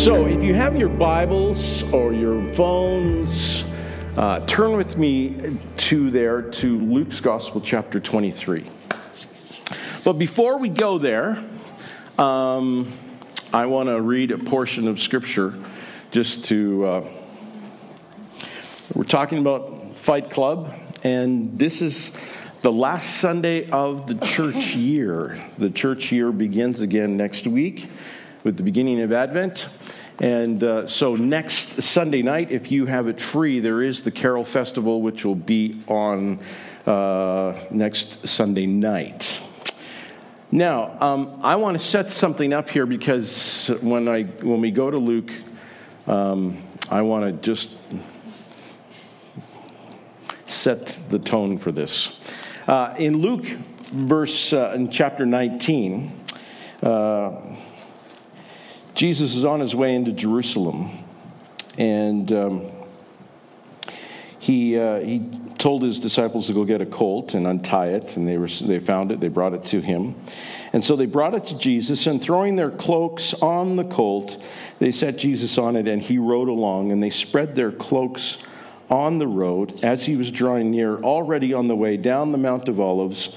So, if you have your Bibles or your phones, uh, turn with me to there to Luke's Gospel, chapter 23. But before we go there, um, I want to read a portion of Scripture just to. Uh, we're talking about Fight Club, and this is the last Sunday of the church year. The church year begins again next week with the beginning of Advent. And uh, so next Sunday night, if you have it free, there is the Carol Festival, which will be on uh, next Sunday night. Now, um, I want to set something up here because when, I, when we go to Luke, um, I want to just set the tone for this. Uh, in Luke, verse uh, in chapter 19, uh, Jesus is on his way into Jerusalem, and um, he, uh, he told his disciples to go get a colt and untie it, and they, were, they found it, they brought it to him. And so they brought it to Jesus, and throwing their cloaks on the colt, they set Jesus on it, and he rode along, and they spread their cloaks on the road as he was drawing near, already on the way down the Mount of Olives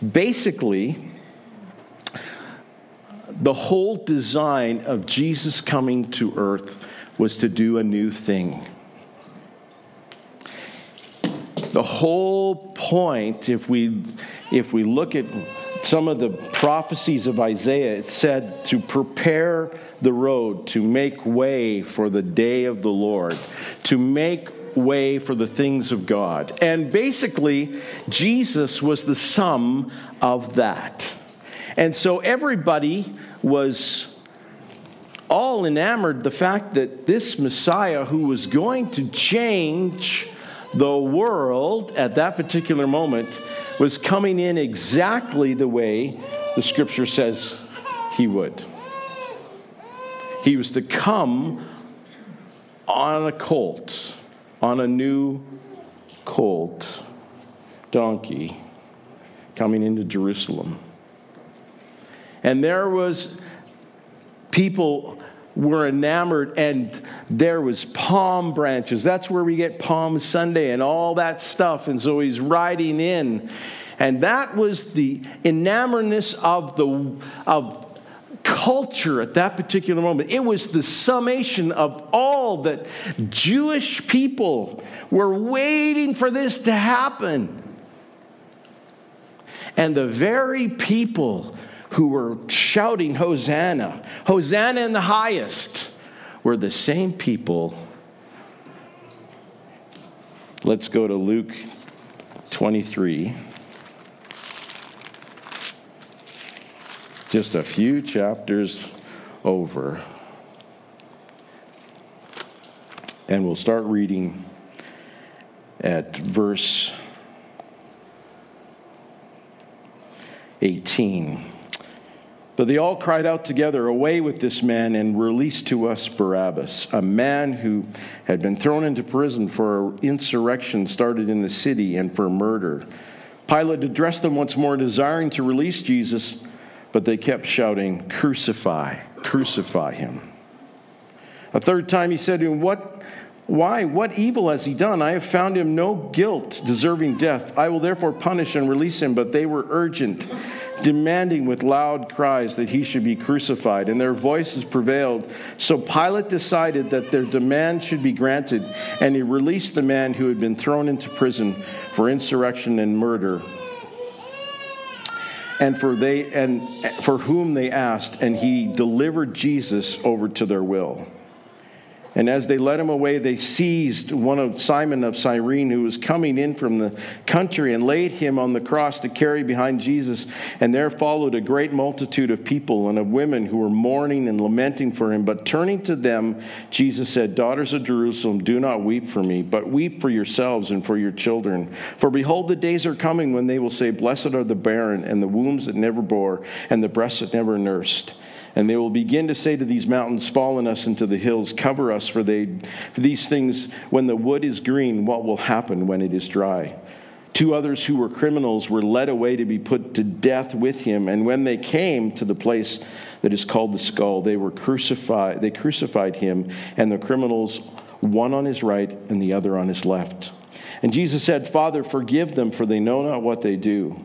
Basically, the whole design of Jesus coming to earth was to do a new thing. The whole point, if we, if we look at some of the prophecies of Isaiah, it said to prepare the road, to make way for the day of the Lord, to make way for the things of God. And basically, Jesus was the sum of that. And so everybody was all enamored the fact that this Messiah who was going to change the world at that particular moment was coming in exactly the way the scripture says he would. He was to come on a colt on a new colt donkey coming into Jerusalem. And there was people were enamored and there was palm branches. That's where we get Palm Sunday and all that stuff. And so he's riding in. And that was the enamoredness of the of culture at that particular moment. It was the summation of all that Jewish people were waiting for this to happen. And the very people who were shouting, Hosanna, Hosanna in the highest, were the same people. Let's go to Luke 23. Just a few chapters over. And we'll start reading at verse 18. But they all cried out together, Away with this man, and release to us Barabbas, a man who had been thrown into prison for insurrection started in the city and for murder. Pilate addressed them once more, desiring to release Jesus. But they kept shouting, Crucify, crucify him. A third time he said to him, What? Why? What evil has he done? I have found him no guilt deserving death. I will therefore punish and release him. But they were urgent, demanding with loud cries that he should be crucified, and their voices prevailed. So Pilate decided that their demand should be granted, and he released the man who had been thrown into prison for insurrection and murder and for they and for whom they asked and he delivered Jesus over to their will And as they led him away, they seized one of Simon of Cyrene who was coming in from the country and laid him on the cross to carry behind Jesus. And there followed a great multitude of people and of women who were mourning and lamenting for him. But turning to them, Jesus said, Daughters of Jerusalem, do not weep for me, but weep for yourselves and for your children. For behold, the days are coming when they will say, Blessed are the barren and the wombs that never bore and the breasts that never nursed. And they will begin to say to these mountains, Fall on us into the hills, cover us, for, they, for these things, when the wood is green, what will happen when it is dry? Two others who were criminals were led away to be put to death with him. And when they came to the place that is called the skull, they were crucified. They crucified him, and the criminals, one on his right and the other on his left. And Jesus said, Father, forgive them, for they know not what they do.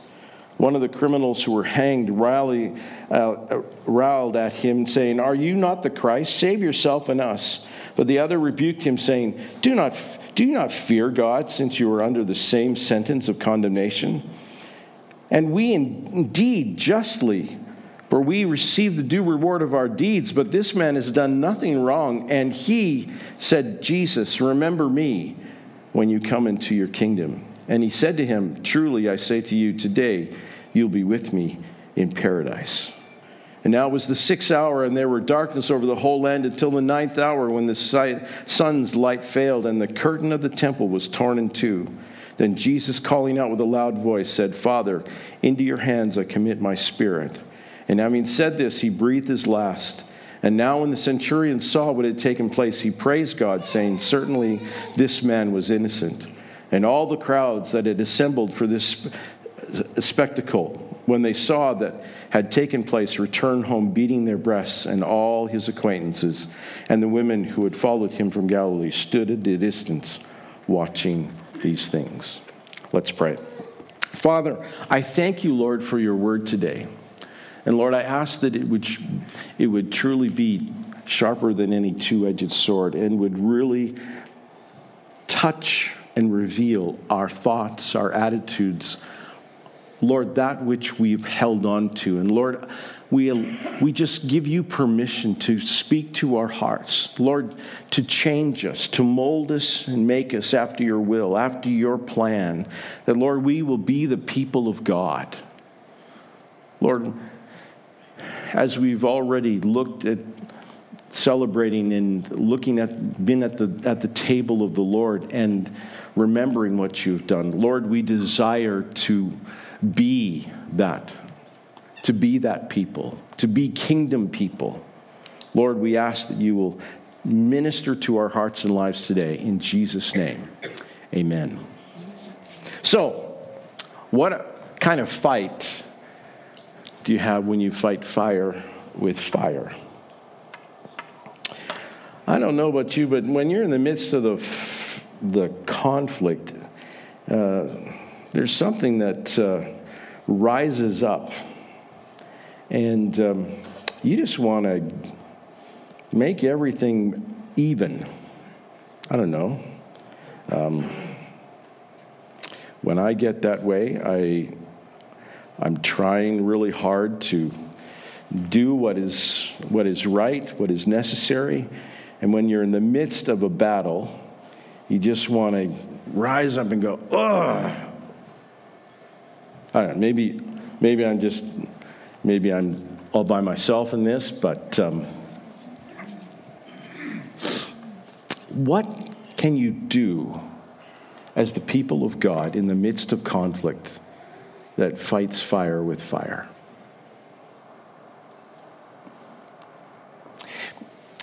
One of the criminals who were hanged rallied, uh, riled at him, saying, Are you not the Christ? Save yourself and us. But the other rebuked him, saying, Do not, do you not fear God, since you are under the same sentence of condemnation? And we indeed justly, for we receive the due reward of our deeds, but this man has done nothing wrong. And he said, Jesus, remember me when you come into your kingdom. And he said to him, Truly I say to you, today, you'll be with me in paradise. And now it was the sixth hour, and there were darkness over the whole land until the ninth hour when the sun's light failed, and the curtain of the temple was torn in two. Then Jesus, calling out with a loud voice, said, Father, into your hands I commit my spirit. And having said this, he breathed his last. And now, when the centurion saw what had taken place, he praised God, saying, Certainly this man was innocent. And all the crowds that had assembled for this spectacle, when they saw that had taken place, returned home beating their breasts, and all his acquaintances and the women who had followed him from Galilee stood at a distance watching these things. Let's pray. Father, I thank you, Lord, for your word today. And Lord, I ask that it would, it would truly be sharper than any two edged sword and would really touch and reveal our thoughts, our attitudes, Lord, that which we've held on to. And Lord, we, we just give you permission to speak to our hearts. Lord, to change us, to mold us and make us after your will, after your plan. That, Lord, we will be the people of God. Lord, as we've already looked at celebrating and looking at, been at the, at the table of the Lord and remembering what you've done, Lord, we desire to be that, to be that people, to be kingdom people. Lord, we ask that you will minister to our hearts and lives today. In Jesus' name, amen. So, what kind of fight do you have when you fight fire with fire? I don't know about you, but when you're in the midst of the, the conflict, uh, there's something that uh, rises up, and um, you just want to make everything even. I don't know. Um, when I get that way, I, I'm trying really hard to do what is, what is right, what is necessary. And when you're in the midst of a battle, you just want to rise up and go, ugh. I don't know, maybe, maybe I'm just, maybe I'm all by myself in this, but um, what can you do as the people of God in the midst of conflict that fights fire with fire?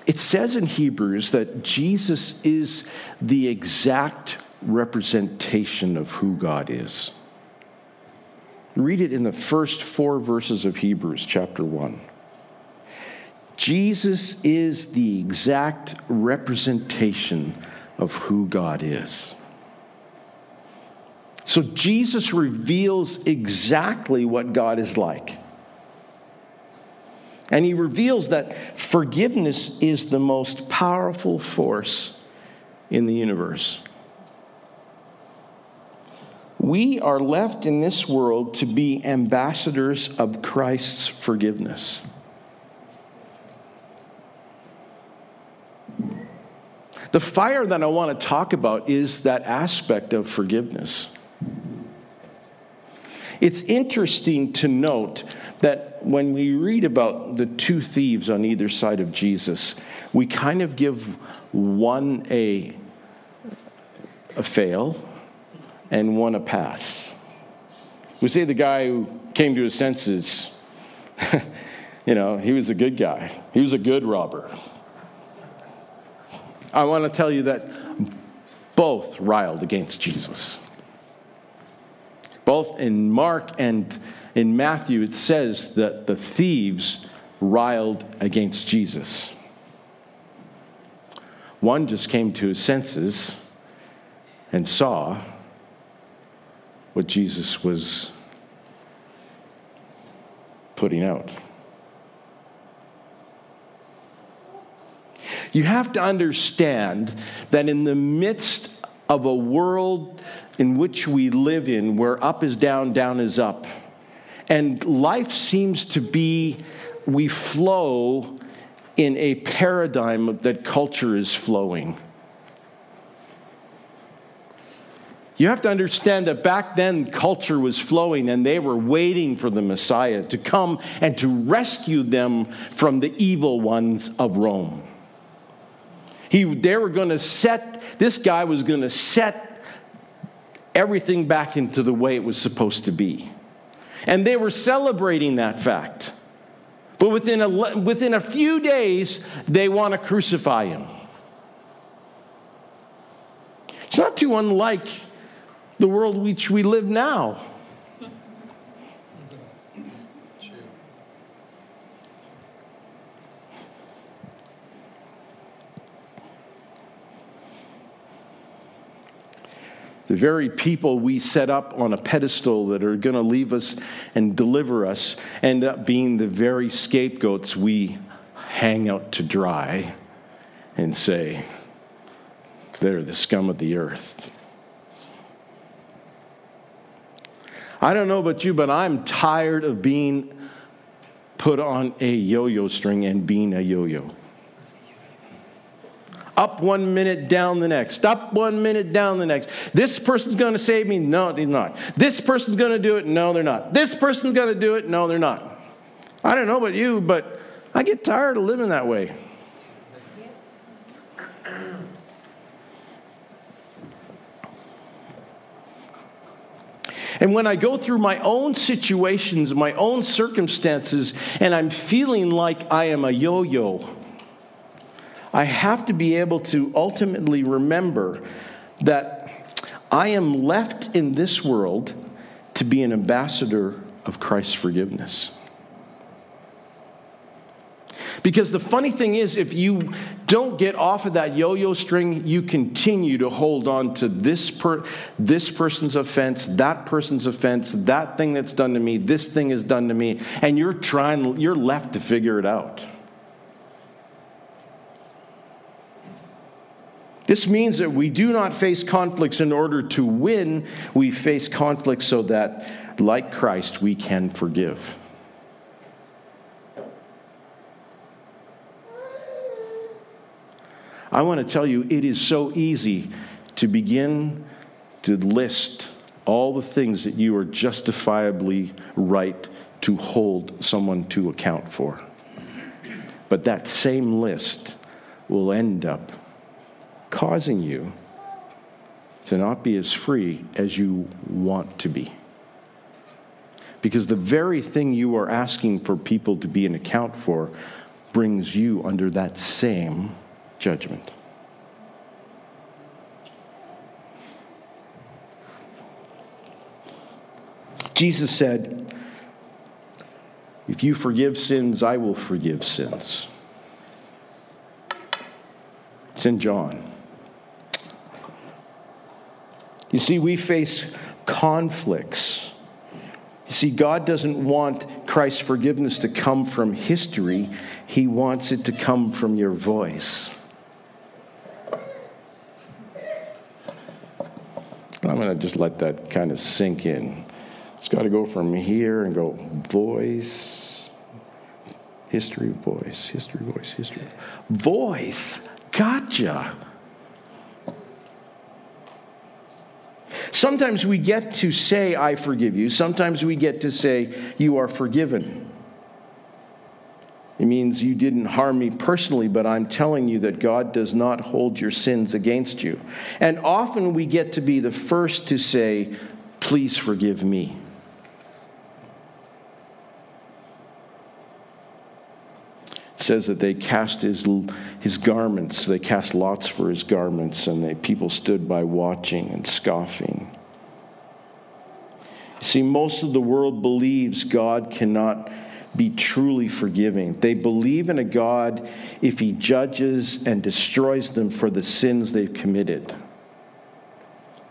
It says in Hebrews that Jesus is the exact representation of who God is. Read it in the first four verses of Hebrews, chapter 1. Jesus is the exact representation of who God is. So Jesus reveals exactly what God is like. And he reveals that forgiveness is the most powerful force in the universe. We are left in this world to be ambassadors of Christ's forgiveness. The fire that I want to talk about is that aspect of forgiveness. It's interesting to note that when we read about the two thieves on either side of Jesus, we kind of give one a, a fail and one a pass. We say the guy who came to his senses, you know, he was a good guy, he was a good robber. I want to tell you that both riled against Jesus. Both in Mark and in Matthew, it says that the thieves riled against Jesus. One just came to his senses and saw what Jesus was putting out. You have to understand that in the midst of a world in which we live in, where up is down, down is up. And life seems to be, we flow in a paradigm that culture is flowing. You have to understand that back then culture was flowing and they were waiting for the Messiah to come and to rescue them from the evil ones of Rome. He, they were going to set, this guy was going to set everything back into the way it was supposed to be. And they were celebrating that fact. But within a, within a few days, they want to crucify him. It's not too unlike the world which we live now. the very people we set up on a pedestal that are going to leave us and deliver us end up being the very scapegoats we hang out to dry and say, they're the scum of the earth. I don't know about you, but I'm tired of being put on a yo yo string and being a yo yo. Up one minute, down the next. Up one minute, down the next. This person's going to save me. No, they're not. This person's going to do it. No, they're not. This person's going to do it. No, they're not. I don't know about you, but I get tired of living that way. And when I go through my own situations, my own circumstances, and I'm feeling like I am a yo yo, I have to be able to ultimately remember that I am left in this world to be an ambassador of Christ's forgiveness. Because the funny thing is, if you don't get off of that yo yo string, you continue to hold on to this, per, this person's offense, that person's offense, that thing that's done to me, this thing is done to me, and you're trying, you're left to figure it out. This means that we do not face conflicts in order to win, we face conflicts so that, like Christ, we can forgive. I want to tell you, it is so easy to begin to list all the things that you are justifiably right to hold someone to account for. But that same list will end up causing you to not be as free as you want to be. Because the very thing you are asking for people to be an account for brings you under that same judgment. Jesus said, If you forgive sins, I will forgive sins. It's in John. You see, we face conflicts. You see, God doesn't want Christ's forgiveness to come from history, He wants it to come from your voice. I'm going to just let that kind of sink in. It's got to go from here and go voice, history, voice, history, voice, history. Voice. Gotcha. Sometimes we get to say, I forgive you. Sometimes we get to say, You are forgiven. It means you didn't harm me personally, but I'm telling you that God does not hold your sins against you. And often we get to be the first to say, Please forgive me. It says that they cast his, his garments, they cast lots for his garments, and they, people stood by watching and scoffing. You see, most of the world believes God cannot be truly forgiving. They believe in a God if he judges and destroys them for the sins they've committed.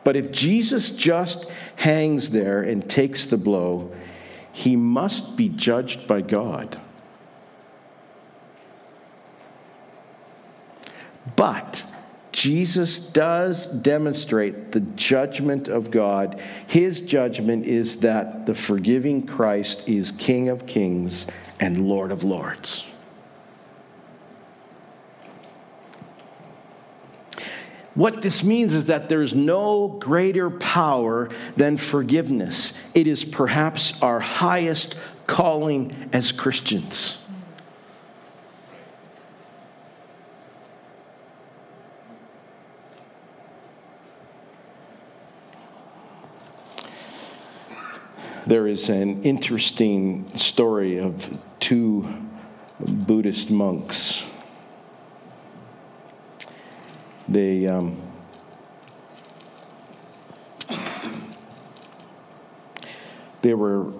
But if Jesus just hangs there and takes the blow, he must be judged by God. But Jesus does demonstrate the judgment of God. His judgment is that the forgiving Christ is King of kings and Lord of lords. What this means is that there's no greater power than forgiveness. It is perhaps our highest calling as Christians. There is an interesting story of two Buddhist monks. They um, they were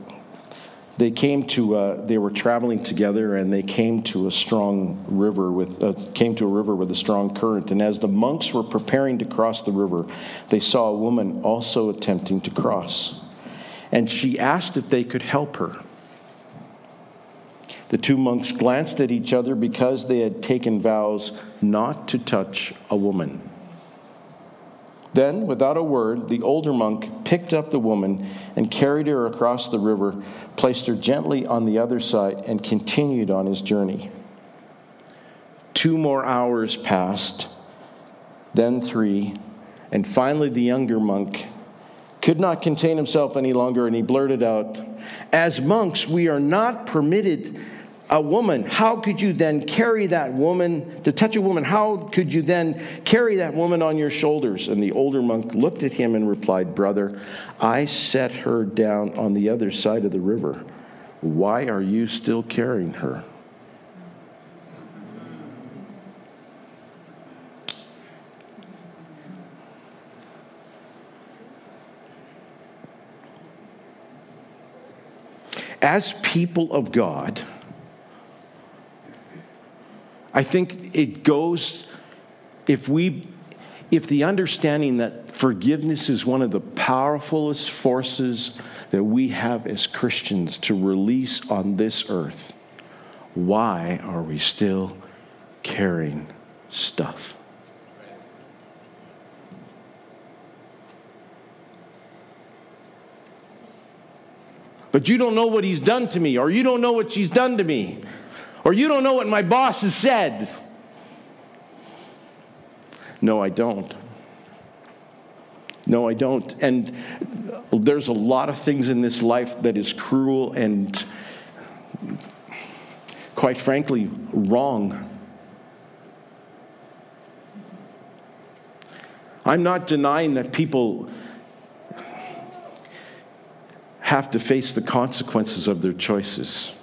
they came to uh, they were traveling together and they came to a strong river with uh, came to a river with a strong current and as the monks were preparing to cross the river they saw a woman also attempting to cross and she asked if they could help her. The two monks glanced at each other because they had taken vows not to touch a woman. Then, without a word, the older monk picked up the woman and carried her across the river, placed her gently on the other side, and continued on his journey. Two more hours passed, then three, and finally the younger monk could not contain himself any longer and he blurted out, As monks, we are not permitted a woman. How could you then carry that woman, to touch a woman? How could you then carry that woman on your shoulders? And the older monk looked at him and replied, Brother, I set her down on the other side of the river. Why are you still carrying her? As people of God, I think it goes, if we, if the understanding that forgiveness is one of the powerfulest forces that we have as Christians to release on this earth, why are we still carrying stuff? But you don't know what he's done to me, or you don't know what she's done to me, or you don't know what my boss has said. No, I don't. No, I don't. And there's a lot of things in this life that is cruel and, quite frankly, wrong. I'm not denying that people have to face the consequences of their choices.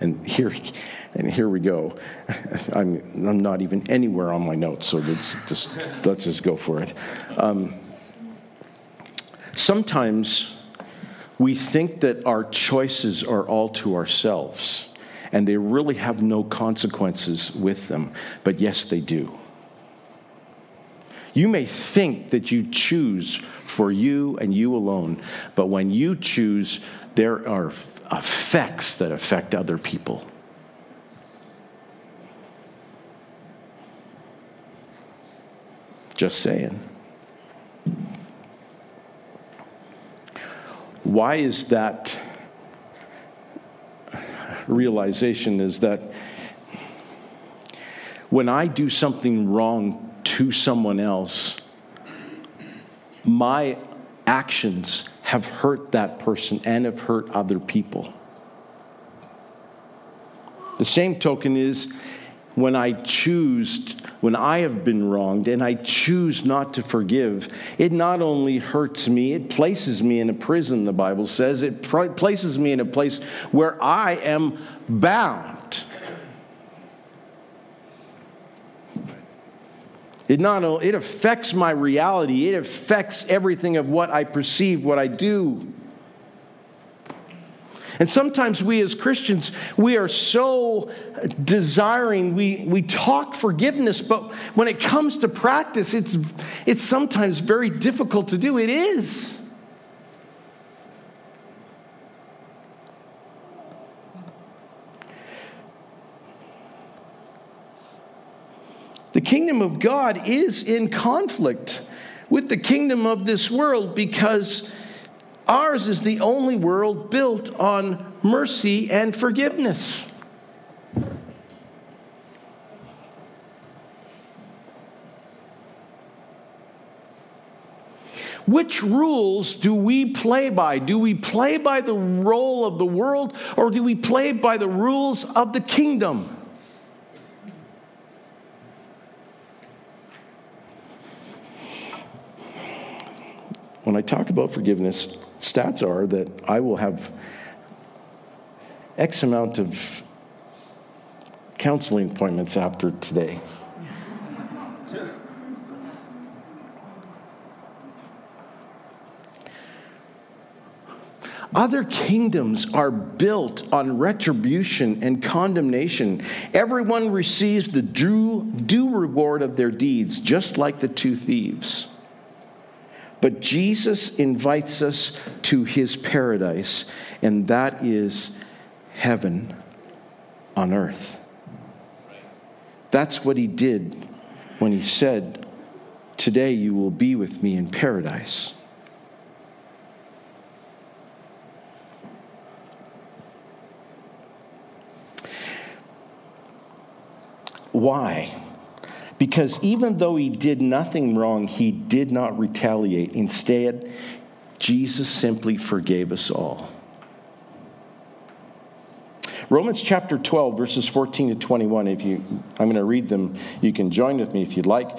And here, and here we go. I'm, I'm not even anywhere on my notes, so let's just, let's just go for it. Um, sometimes we think that our choices are all to ourselves, and they really have no consequences with them, but yes, they do. You may think that you choose for you and you alone. But when you choose, there are effects that affect other people. Just saying. Why is that realization? Is that when I do something wrong to someone else, my actions have hurt that person and have hurt other people. The same token is when I choose, when I have been wronged and I choose not to forgive, it not only hurts me, it places me in a prison, the Bible says. It places me in a place where I am bound. It not it affects my reality, it affects everything of what I perceive, what I do. And sometimes we as Christians, we are so desiring, we, we talk forgiveness, but when it comes to practice, it's, it's sometimes very difficult to do. It is. The kingdom of God is in conflict with the kingdom of this world because ours is the only world built on mercy and forgiveness. Which rules do we play by? Do we play by the role of the world or do we play by the rules of the kingdom? When I talk about forgiveness, stats are that I will have X amount of counseling appointments after today. Other kingdoms are built on retribution and condemnation. Everyone receives the due, due reward of their deeds, just like the two thieves. But Jesus invites us to his paradise, and that is heaven on earth. That's what he did when he said, Today you will be with me in paradise. Why? Because even though he did nothing wrong, he did not retaliate. Instead, Jesus simply forgave us all. Romans chapter 12, verses 14 to 21. If you, I'm going to read them. You can join with me if you'd like.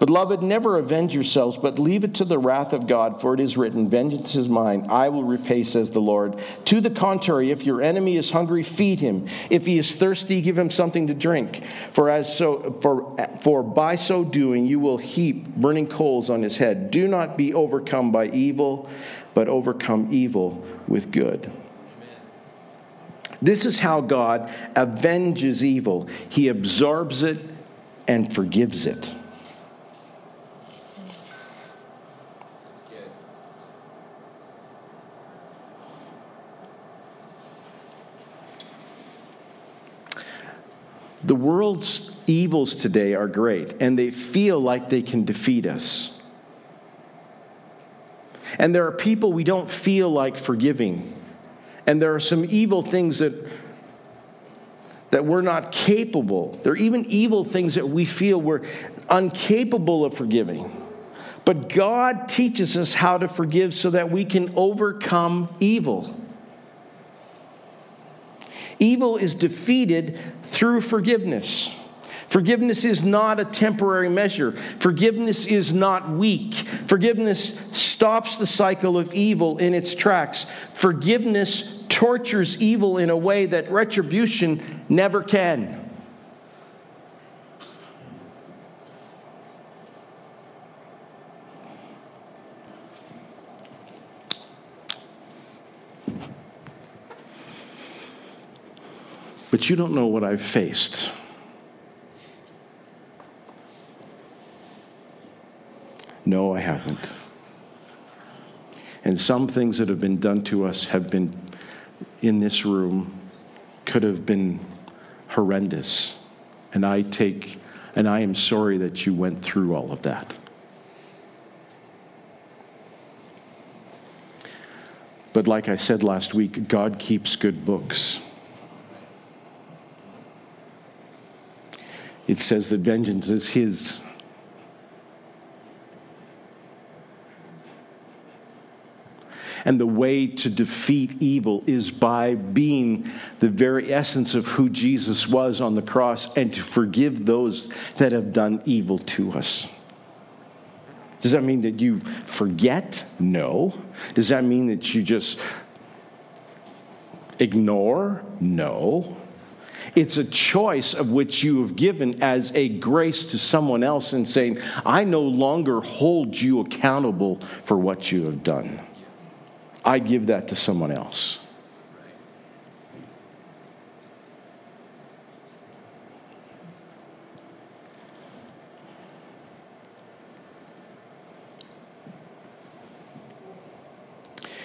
Beloved, never avenge yourselves, but leave it to the wrath of God, for it is written, Vengeance is mine, I will repay, says the Lord. To the contrary, if your enemy is hungry, feed him. If he is thirsty, give him something to drink. For, as so, for, for by so doing, you will heap burning coals on his head. Do not be overcome by evil, but overcome evil with good. This is how God avenges evil. He absorbs it and forgives it. The world's evils today are great, and they feel like they can defeat us. And there are people we don't feel like forgiving. And there are some evil things that, that we're not capable. There are even evil things that we feel we're incapable of forgiving. But God teaches us how to forgive so that we can overcome evil. Evil is defeated through forgiveness. Forgiveness is not a temporary measure. Forgiveness is not weak. Forgiveness stops the cycle of evil in its tracks. Forgiveness tortures evil in a way that retribution never can. But you don't know what I've faced. No, I haven't. And some things that have been done to us have been in this room could have been horrendous. And I take, and I am sorry that you went through all of that. But like I said last week, God keeps good books. It says that vengeance is His. And the way to defeat evil is by being the very essence of who Jesus was on the cross and to forgive those that have done evil to us. Does that mean that you forget? No. Does that mean that you just ignore? No. It's a choice of which you have given as a grace to someone else and saying, I no longer hold you accountable for what you have done. I give that to someone else.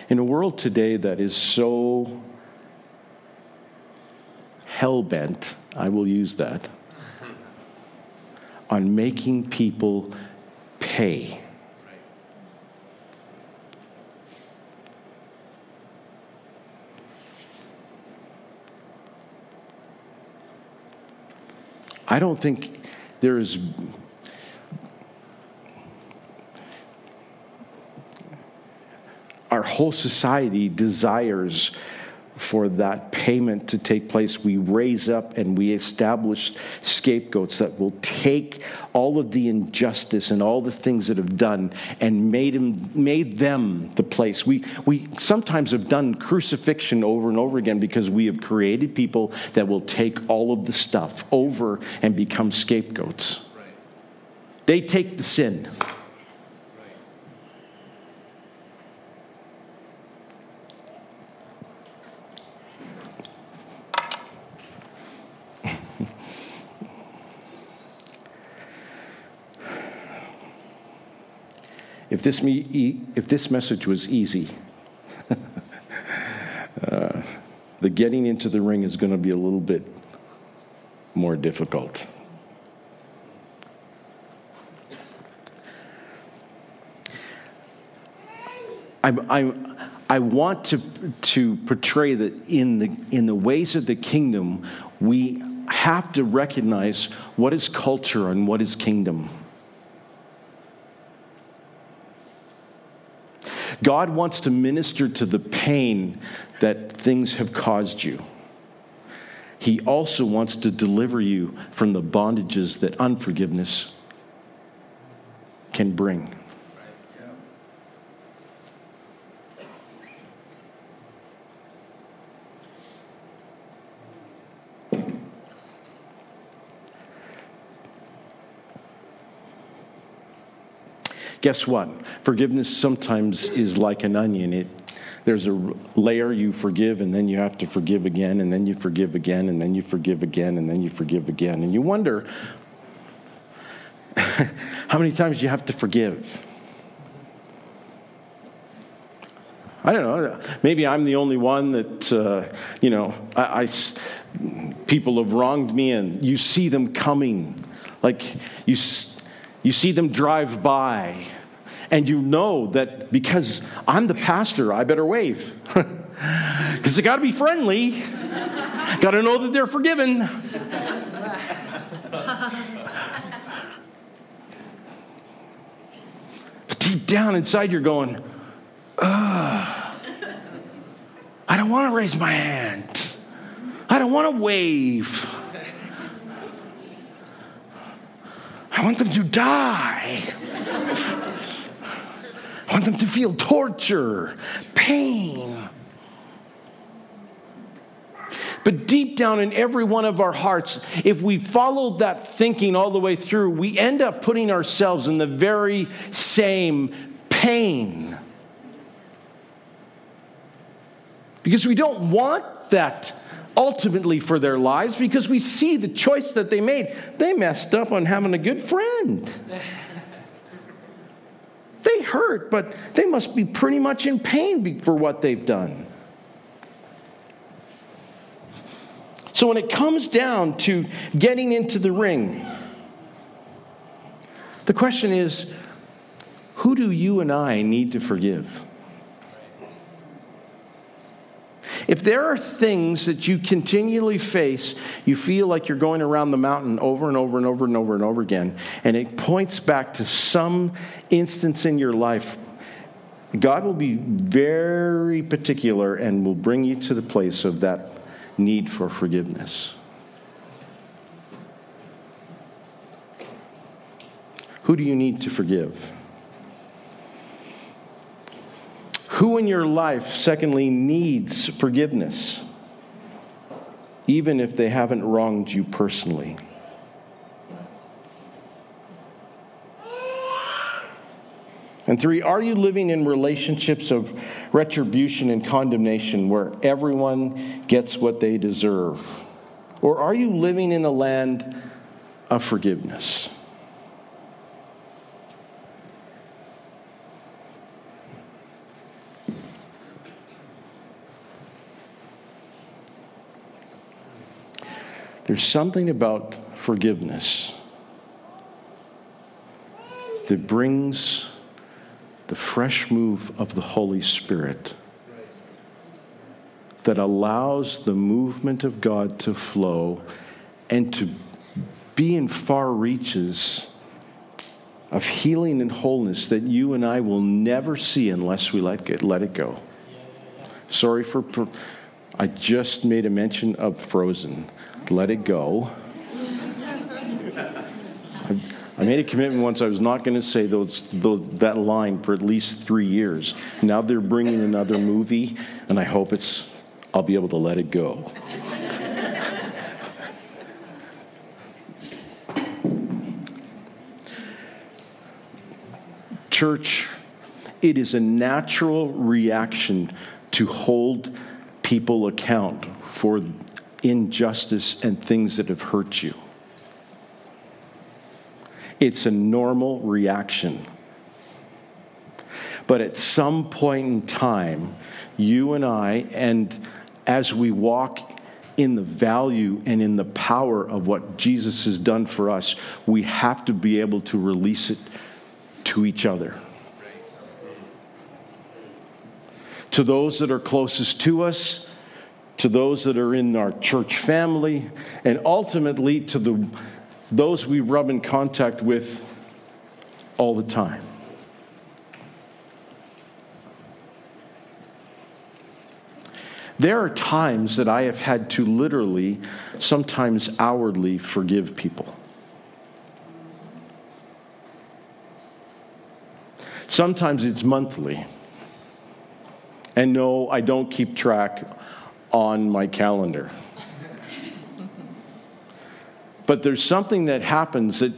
In a world today that is so hell bent, I will use that, on making people pay. I don't think there's our whole society desires for that payment to take place, we raise up and we establish scapegoats that will take all of the injustice and all the things that have done and made, him, made them the place. We, we sometimes have done crucifixion over and over again because we have created people that will take all of the stuff over and become scapegoats. They take the sin. This, me, if this message was easy, uh, the getting into the ring is going to be a little bit more difficult. I, I, I want to, to portray that in the, in the ways of the kingdom, we have to recognize what is culture and what is kingdom. God wants to minister to the pain that things have caused you. He also wants to deliver you from the bondages that unforgiveness can bring. Guess what? Forgiveness sometimes is like an onion. It, there's a layer you forgive, and then you have to forgive again, and then you forgive again, and then you forgive again, and then you forgive again. And you wonder how many times you have to forgive. I don't know. Maybe I'm the only one that, uh, you know, I, I, people have wronged me and you see them coming. Like you, you see them drive by and you know that because I'm the pastor, I better wave. Because they got to be friendly, got to know that they're forgiven. but deep down inside, you're going, I don't want to raise my hand, I don't want to wave. I want them to die. I want them to feel torture, pain. But deep down in every one of our hearts, if we follow that thinking all the way through, we end up putting ourselves in the very same pain. Because we don't want that ultimately for their lives because we see the choice that they made. They messed up on having a good friend. They hurt, but they must be pretty much in pain for what they've done. So when it comes down to getting into the ring, the question is who do you and I need to forgive? If there are things that you continually face, you feel like you're going around the mountain over and over and over and over and over again, and it points back to some instance in your life, God will be very particular and will bring you to the place of that need for forgiveness. Who do you need to forgive? Who in your life, secondly, needs forgiveness, even if they haven't wronged you personally? And three, are you living in relationships of retribution and condemnation where everyone gets what they deserve? Or are you living in a land of forgiveness? There's something about forgiveness that brings the fresh move of the Holy Spirit that allows the movement of God to flow and to be in far reaches of healing and wholeness that you and I will never see unless we let it, let it go. Sorry for, I just made a mention of Frozen. Let it go. I made a commitment once I was not going to say those, those, that line for at least three years. Now they're bringing another movie, and I hope it's, I'll be able to let it go. Church, it is a natural reaction to hold people account for injustice and things that have hurt you. It's a normal reaction. But at some point in time, you and I, and as we walk in the value and in the power of what Jesus has done for us, we have to be able to release it to each other. To those that are closest to us, to those that are in our church family, and ultimately to the those we rub in contact with all the time. There are times that I have had to literally, sometimes hourly, forgive people. Sometimes it's monthly. And no, I don't keep track on my calendar. But there's something that happens that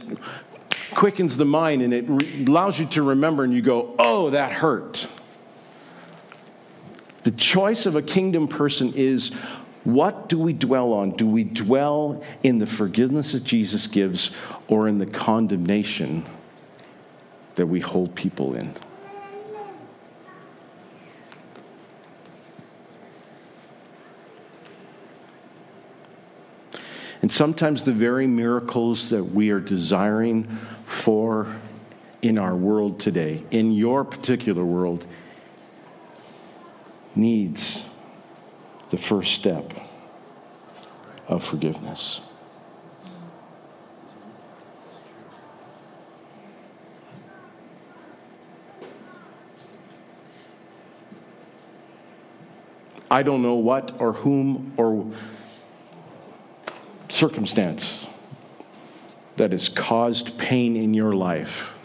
quickens the mind and it re- allows you to remember, and you go, oh, that hurt. The choice of a kingdom person is what do we dwell on? Do we dwell in the forgiveness that Jesus gives or in the condemnation that we hold people in? And sometimes the very miracles that we are desiring for in our world today, in your particular world, needs the first step of forgiveness. I don't know what or whom or circumstance that has caused pain in your life.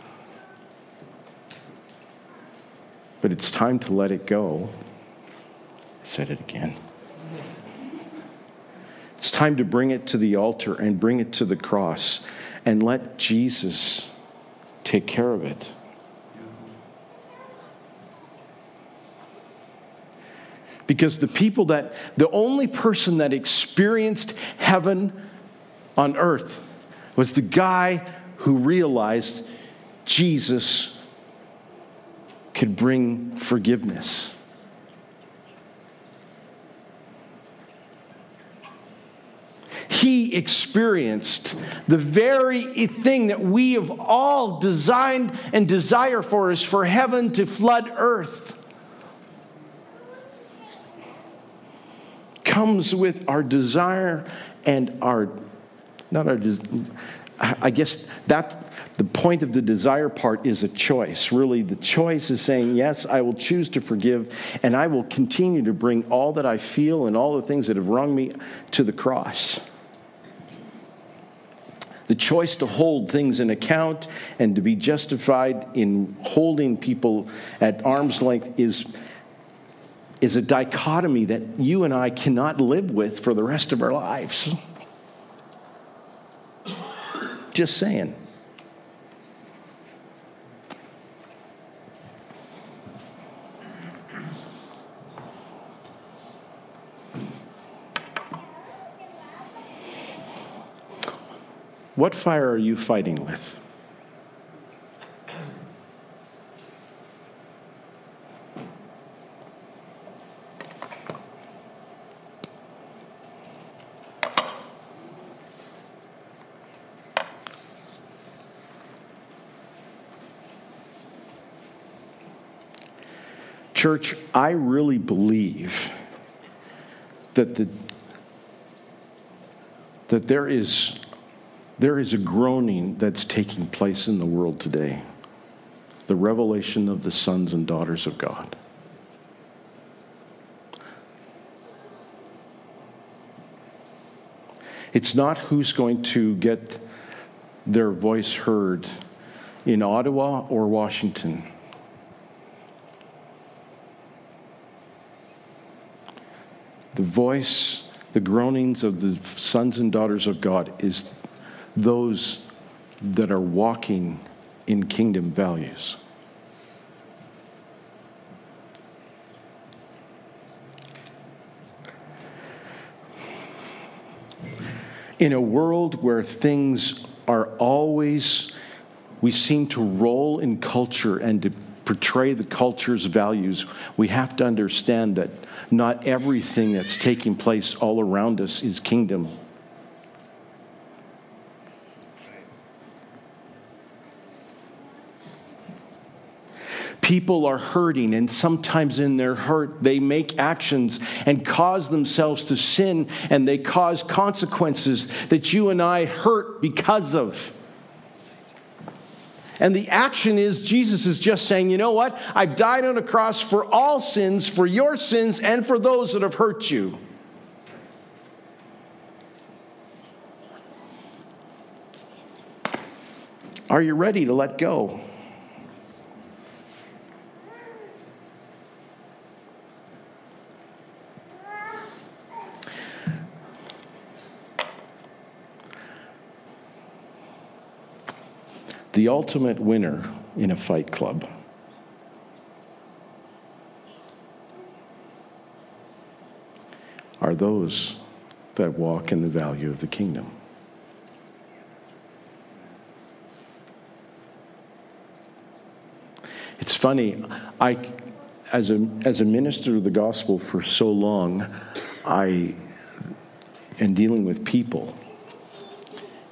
But it's time to let it go. I said it again. It's time to bring it to the altar and bring it to the cross and let Jesus take care of it. Because the people that, the only person that experienced heaven on earth was the guy who realized Jesus could bring forgiveness. He experienced the very thing that we have all designed and desire for is for heaven to flood earth. Comes with our desire and our, not our, I guess that the point of the desire part is a choice. Really, the choice is saying, Yes, I will choose to forgive, and I will continue to bring all that I feel and all the things that have wronged me to the cross. The choice to hold things in account and to be justified in holding people at arm's length is, is a dichotomy that you and I cannot live with for the rest of our lives. Just saying. What fire are you fighting with? Church, I really believe that the that there is there is a groaning that's taking place in the world today the revelation of the sons and daughters of God. It's not who's going to get their voice heard in Ottawa or Washington. The voice, the groanings of the sons and daughters of God is those that are walking in kingdom values. In a world where things are always, we seem to roll in culture and portray the culture's values, we have to understand that not everything that's taking place all around us is kingdom. People are hurting, and sometimes in their hurt, they make actions and cause themselves to sin, and they cause consequences that you and I hurt because of. And the action is Jesus is just saying, you know what? I've died on a cross for all sins, for your sins, and for those that have hurt you. Are you ready to let go? The ultimate winner in a fight club. Are those that walk in the value of the kingdom. It's funny, I, as, a, as a minister of the gospel for so long, I, and dealing with people,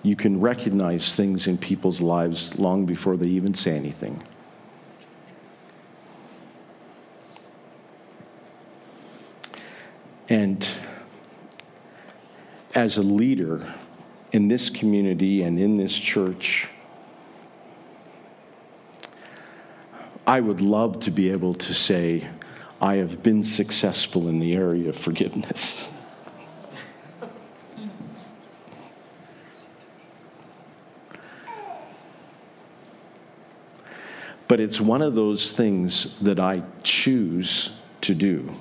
you can recognize things in people's lives long before they even say anything. And as a leader in this community and in this church, I would love to be able to say, I have been successful in the area of forgiveness. But it's one of those things that I choose to do,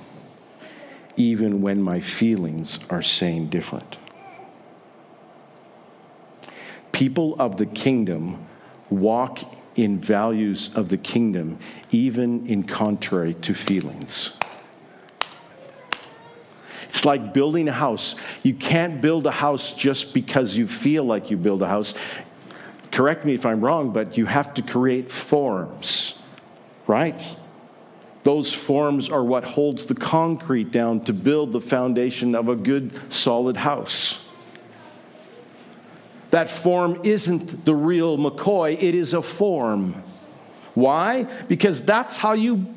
even when my feelings are saying different. People of the kingdom walk in values of the kingdom, even in contrary to feelings. It's like building a house. You can't build a house just because you feel like you build a house. Correct me if I'm wrong, but you have to create forms, right? Those forms are what holds the concrete down to build the foundation of a good, solid house. That form isn't the real McCoy, it is a form. Why? Because that's how you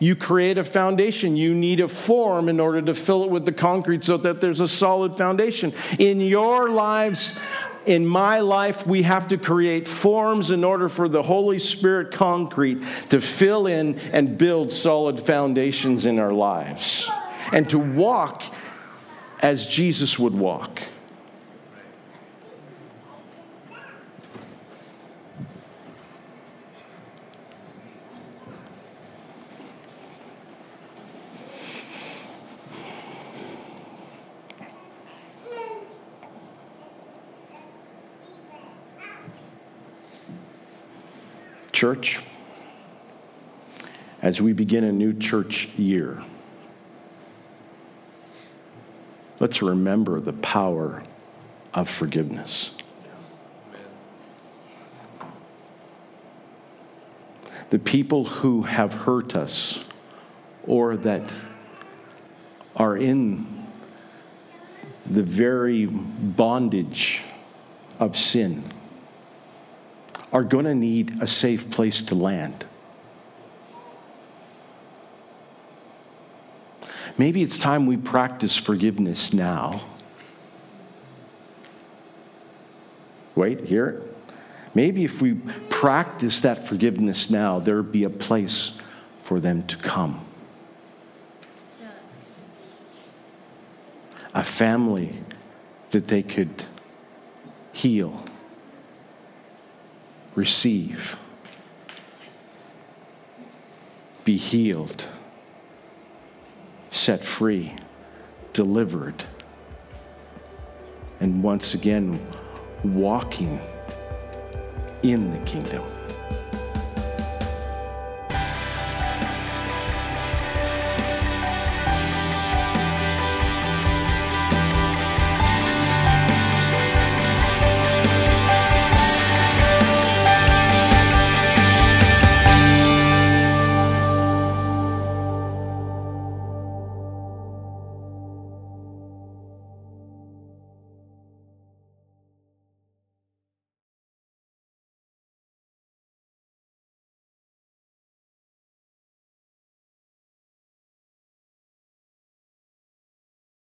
you create a foundation. You need a form in order to fill it with the concrete so that there's a solid foundation. In your lives, in my life, we have to create forms in order for the Holy Spirit concrete to fill in and build solid foundations in our lives and to walk as Jesus would walk. Church, as we begin a new church year, let's remember the power of forgiveness. The people who have hurt us or that are in the very bondage of sin are going to need a safe place to land. Maybe it's time we practice forgiveness now. Wait, here. Maybe if we practice that forgiveness now, there'd be a place for them to come. A family that they could heal receive, be healed, set free, delivered, and once again walking in the kingdom.